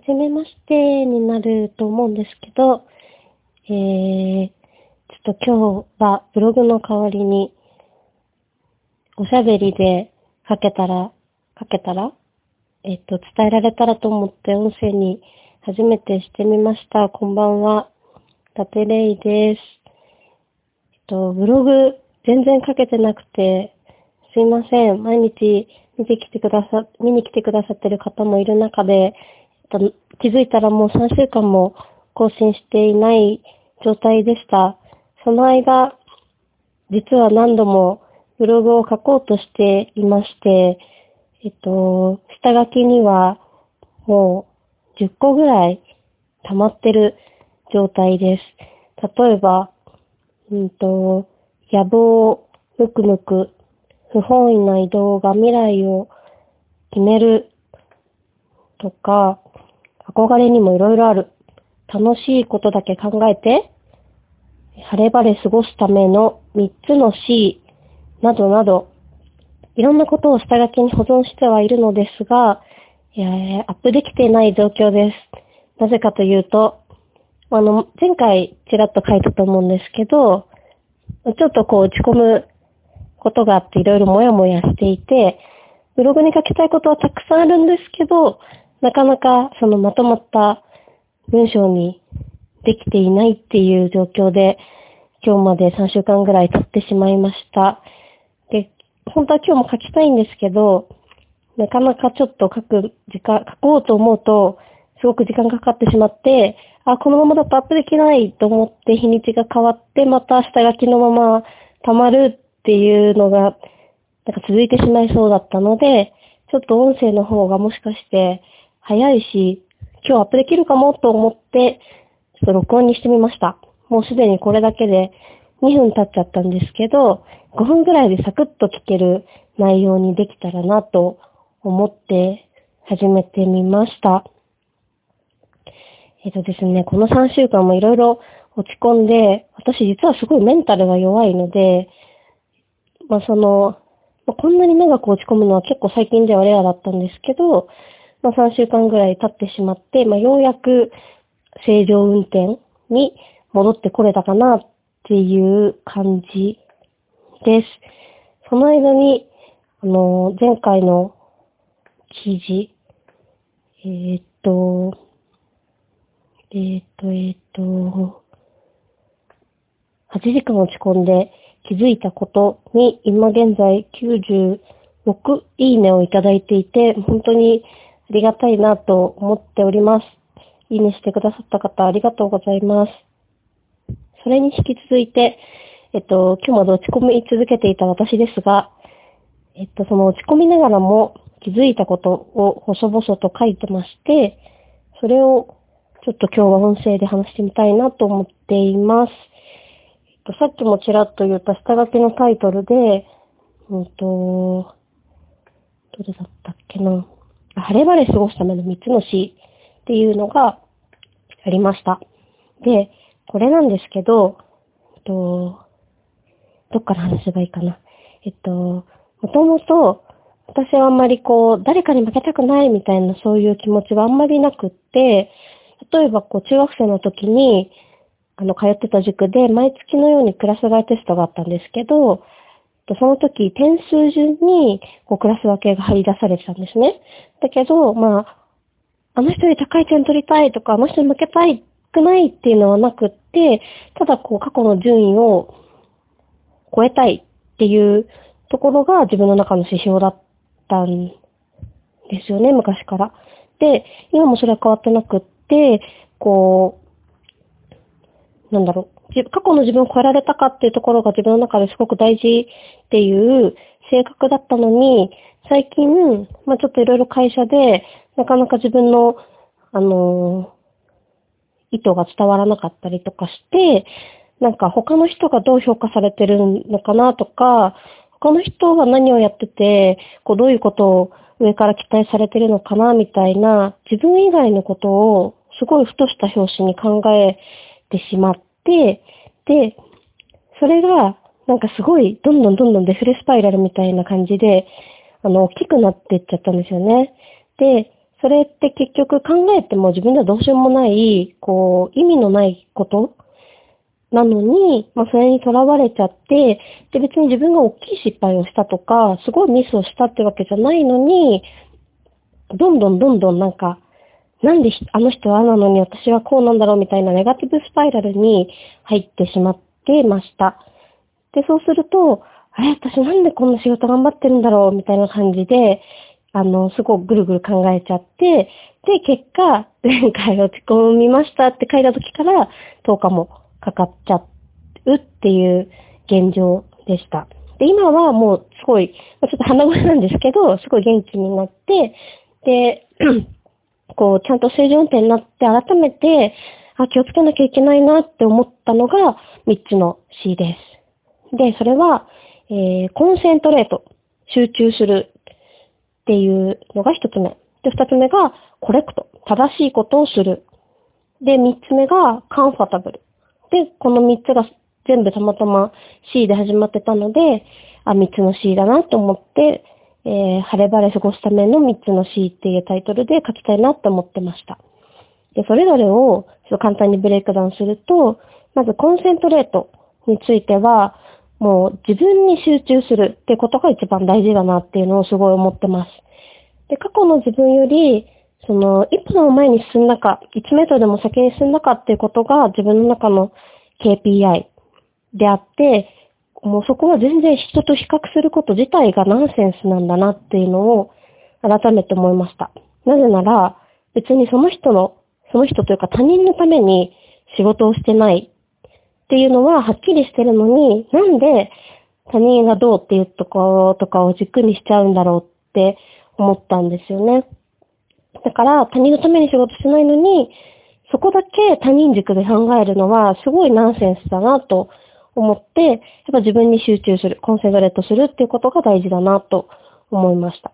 じめましてになると思うんですけど、えー、ちょっと今日はブログの代わりに、おしゃべりで書けたら、書けたらえっと、伝えられたらと思って音声に初めてしてみました。こんばんは。タテレイです。えっと、ブログ全然書けてなくて、すいません。毎日見てきてくださ、見に来てくださってる方もいる中で、気づいたらもう3週間も更新していない状態でした。その間、実は何度もブログを書こうとしていまして、えっと、下書きにはもう10個ぐらい溜まってる状態です。例えば、うんと、野望、むくむく、不本意な移動が未来を決めるとか、憧れにもいろいろある。楽しいことだけ考えて、晴れ晴れ過ごすための3つの C などなど、いろんなことを下書きに保存してはいるのですが、えーアップできていない状況です。なぜかというと、あの、前回ちらっと書いたと思うんですけど、ちょっとこう打ち込むことがあっていろいろもやもやしていて、ブログに書きたいことはたくさんあるんですけど、なかなかそのまとまった文章にできていないっていう状況で、今日まで3週間ぐらい経ってしまいました。で、本当は今日も書きたいんですけど、なかなかちょっと書く時間、書こうと思うと、すごく時間がかかってしまって、あ、このままだとアップできないと思って日にちが変わって、また下書きのまま溜まるっていうのが、なんか続いてしまいそうだったので、ちょっと音声の方がもしかして早いし、今日アップできるかもと思って、ちょっと録音にしてみました。もうすでにこれだけで2分経っちゃったんですけど、5分ぐらいでサクッと聞ける内容にできたらなと思って始めてみました。えっ、とですね、この3週間もいろいろ落ち込んで、私実はすごいメンタルが弱いので、まあその、まあ、こんなに長く落ち込むのは結構最近ではレアだったんですけど、まあ、3週間ぐらい経ってしまって、まあ、ようやく正常運転に戻ってこれたかなっていう感じです。その間に、あの、前回の記事、えー、っと、えー、っと、えー、っと、8時間落ち込んで気づいたことに今現在96いいねをいただいていて、本当にありがたいなと思っております。いいねしてくださった方ありがとうございます。それに引き続いて、えっと、今日まで落ち込み続けていた私ですが、えっと、その落ち込みながらも気づいたことを細々と書いてまして、それをちょっと今日は音声で話してみたいなと思っています。えっと、さっきもちらっと言った下書きのタイトルで、うんと、どれだったっけな。晴れ晴れ過ごすための3つの C っていうのがありました。で、これなんですけど、えっと、どっから話せばいいかな。えっと、もともと、私はあんまりこう、誰かに負けたくないみたいなそういう気持ちがあんまりなくって、例えばこう、中学生の時に、あの、通ってた塾で、毎月のようにクラス替えテストがあったんですけど、その時、点数順に、こう、クラス分けが張り出されてたんですね。だけど、まあ、あの人に高い点取りたいとか、あの人に負けたくないっていうのはなくって、ただこう、過去の順位を超えたいっていうところが自分の中の指標だったんですよね、昔から。で、今もそれは変わってなくって、こう、なんだろう、過去の自分を超えられたかっていうところが自分の中ですごく大事っていう性格だったのに、最近、まあちょっといろいろ会社で、なかなか自分の、あのー、意図が伝わらなかったりとかして、なんか他の人がどう評価されてるのかなとか、他の人は何をやってて、こうどういうことを上から期待されてるのかなみたいな、自分以外のことをすごいふとした表紙に考えてしまって、で、それが、なんかすごい、どんどんどんどんデフレスパイラルみたいな感じで、あの、大きくなっていっちゃったんですよね。で、それって結局考えても自分ではどうしようもない、こう、意味のないことなのに、まあ、それにとらわれちゃって、で、別に自分が大きい失敗をしたとか、すごいミスをしたってわけじゃないのに、どんどんどんどんなんか、なんであの人はなのに私はこうなんだろうみたいなネガティブスパイラルに入ってしまってました。で、そうすると、あれ私なんでこんな仕事頑張ってるんだろうみたいな感じで、あの、すごくぐるぐる考えちゃって、で、結果、前回落ち込みましたって書いた時から10日もかかっちゃうっていう現状でした。で、今はもうすごい、ちょっと鼻声なんですけど、すごい元気になって、で、こう、ちゃんと正常運転になって改めて、あ、気をつけなきゃいけないなって思ったのが3つの C です。で、それは、えー、コンセントレート、集中するっていうのが1つ目。で、2つ目が、コレクト、正しいことをする。で、3つ目が、カンファタブル。で、この3つが全部たまたま C で始まってたので、あ、3つの C だなと思って、えー、晴れ晴れ過ごすための3つの C っていうタイトルで書きたいなって思ってました。で、それぞれをちょっと簡単にブレイクダウンすると、まずコンセントレートについては、もう自分に集中するってことが一番大事だなっていうのをすごい思ってます。で、過去の自分より、その、一歩でも前に進んだか、1メートルでも先に進んだかっていうことが自分の中の KPI であって、もうそこは全然人と比較すること自体がナンセンスなんだなっていうのを改めて思いました。なぜなら、別にその人の、その人というか他人のために仕事をしてないっていうのははっきりしてるのに、なんで他人がどうっていうところとかを軸にしちゃうんだろうって思ったんですよね。だから他人のために仕事しないのに、そこだけ他人軸で考えるのはすごいナンセンスだなと思って、やっぱ自分に集中する、コンセントレートするっていうことが大事だなと思いました。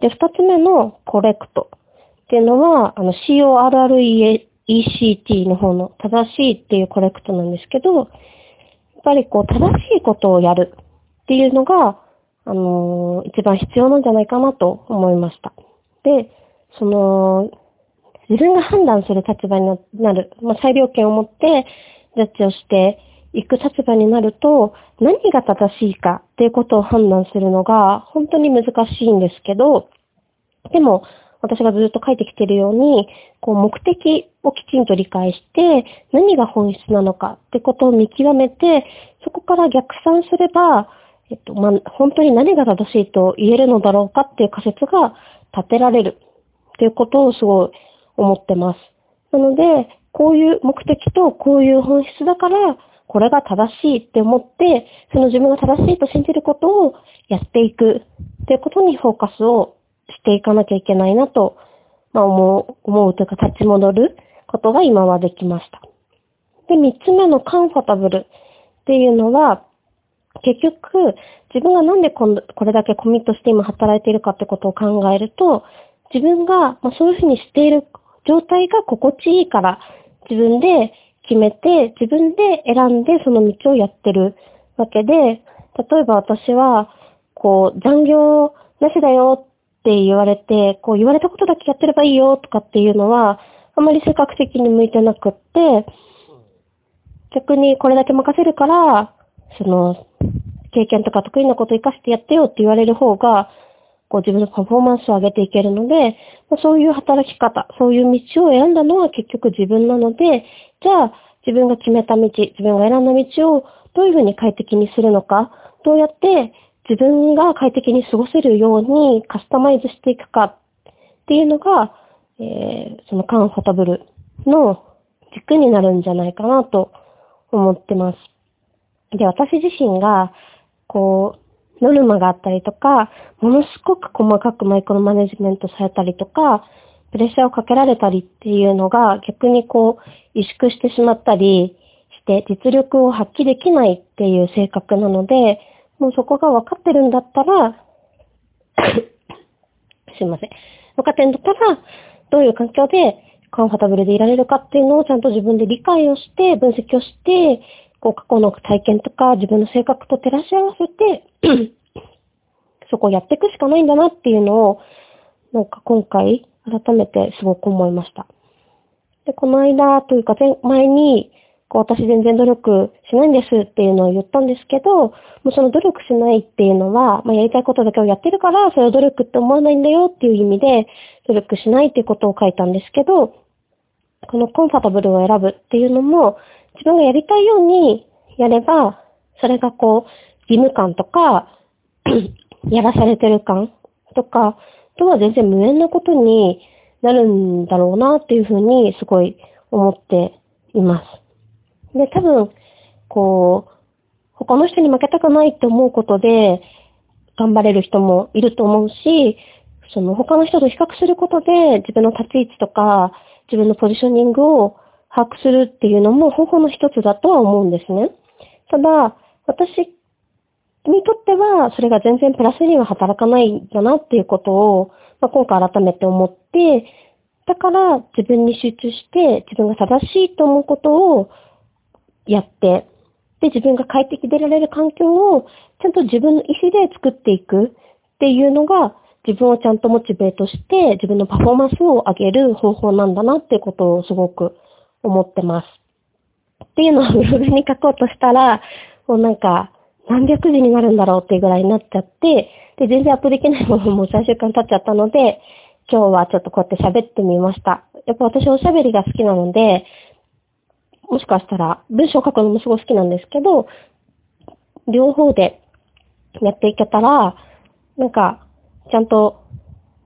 で、二つ目のコレクトっていうのは、あの CORRECT の方の正しいっていうコレクトなんですけど、やっぱりこう正しいことをやるっていうのが、あのー、一番必要なんじゃないかなと思いました。で、その、自分が判断する立場になる、まあ、裁量権を持ってジャッジをして行く立場になると、何が正しいかっていうことを判断するのが本当に難しいんですけど、でも、私がずっと書いてきているように、こう目的をきちんと理解して、何が本質なのかってことを見極めて、そこから逆算すれば、えっと、ま、本当に何が正しいと言えるのだろうかっていう仮説が立てられるっていうことをすごい思ってます。なので、こういう目的とこういう本質だから、これが正しいって思って、その自分が正しいと信じることをやっていくっていうことにフォーカスをしていかなきゃいけないなと、まあ思う、思うというか立ち戻ることが今はできました。で、三つ目のカンファタブルっていうのは、結局、自分がなんでこれだけコミットして今働いているかってことを考えると、自分がそういうふうにしている状態が心地いいから、自分で決めて、自分で選んでその道をやってるわけで、例えば私は、こう、残業なしだよって言われて、こう言われたことだけやってればいいよとかっていうのは、あまり性格的に向いてなくって、逆にこれだけ任せるから、その、経験とか得意なこと活かしてやってよって言われる方が、こう自分のパフォーマンスを上げていけるので、そういう働き方、そういう道を選んだのは結局自分なので、じゃあ自分が決めた道、自分が選んだ道をどういうふうに快適にするのか、どうやって自分が快適に過ごせるようにカスタマイズしていくかっていうのが、えー、そのカンファタブルの軸になるんじゃないかなと思ってます。で、私自身が、こう、ノルマがあったりとか、ものすごく細かくマイクロマネジメントされたりとか、プレッシャーをかけられたりっていうのが逆にこう、萎縮してしまったりして実力を発揮できないっていう性格なので、もうそこが分かってるんだったら すいません。分かってるんだったら、どういう環境でカンファタブルでいられるかっていうのをちゃんと自分で理解をして、分析をして、こう過去の体験とか自分の性格と照らし合わせて そこをやっていくしかないんだなっていうのを、なんか今回改めてすごく思いました。で、この間というか前前に、こう私全然努力しないんですっていうのを言ったんですけど、もうその努力しないっていうのは、まあ、やりたいことだけをやってるから、それを努力って思わないんだよっていう意味で、努力しないっていうことを書いたんですけど、このコンファタブルを選ぶっていうのも、自分がやりたいようにやれば、それがこう、義務感とか、やらされてる感とか、とは全然無縁なことになるんだろうなっていうふうにすごい思っています。で、多分、こう、他の人に負けたくないって思うことで頑張れる人もいると思うし、その他の人と比較することで自分の立ち位置とか自分のポジショニングを把握するっていうのも方法の一つだとは思うんですね。ただ、私にとっては、それが全然プラスには働かないんだなっていうことを、まあ、今回改めて思って、だから自分に集中して、自分が正しいと思うことをやって、で、自分が快適でられる環境を、ちゃんと自分の意思で作っていくっていうのが、自分をちゃんとモチベートして、自分のパフォーマンスを上げる方法なんだなっていうことをすごく思ってます。っていうのをブログに書こうとしたら、もうなんか、何百字になるんだろうっていうぐらいになっちゃって、で、全然アップできないものも3週間経っちゃったので、今日はちょっとこうやって喋ってみました。やっぱ私おしゃべりが好きなので、もしかしたら文章を書くのもすごい好きなんですけど、両方でやっていけたら、なんか、ちゃんと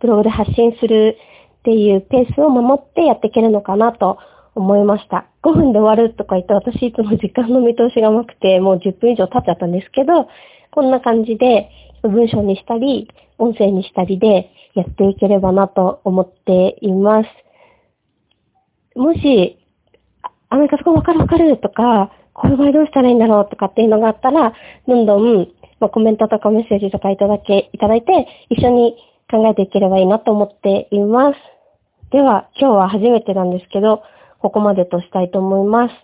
ブログで発信するっていうペースを守ってやっていけるのかなと思いました。5分で終わるとか言って私いつも時間の見通しが甘くてもう10分以上経っちゃったんですけど、こんな感じで文章にしたり、音声にしたりでやっていければなと思っています。もし、アメリカそこわかるわかるとか、これはどうしたらいいんだろうとかっていうのがあったら、どんどん、まあ、コメントとかメッセージとかいただけ、いただいて、一緒に考えていければいいなと思っています。では、今日は初めてなんですけど、ここまでとしたいと思います。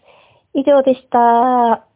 以上でした。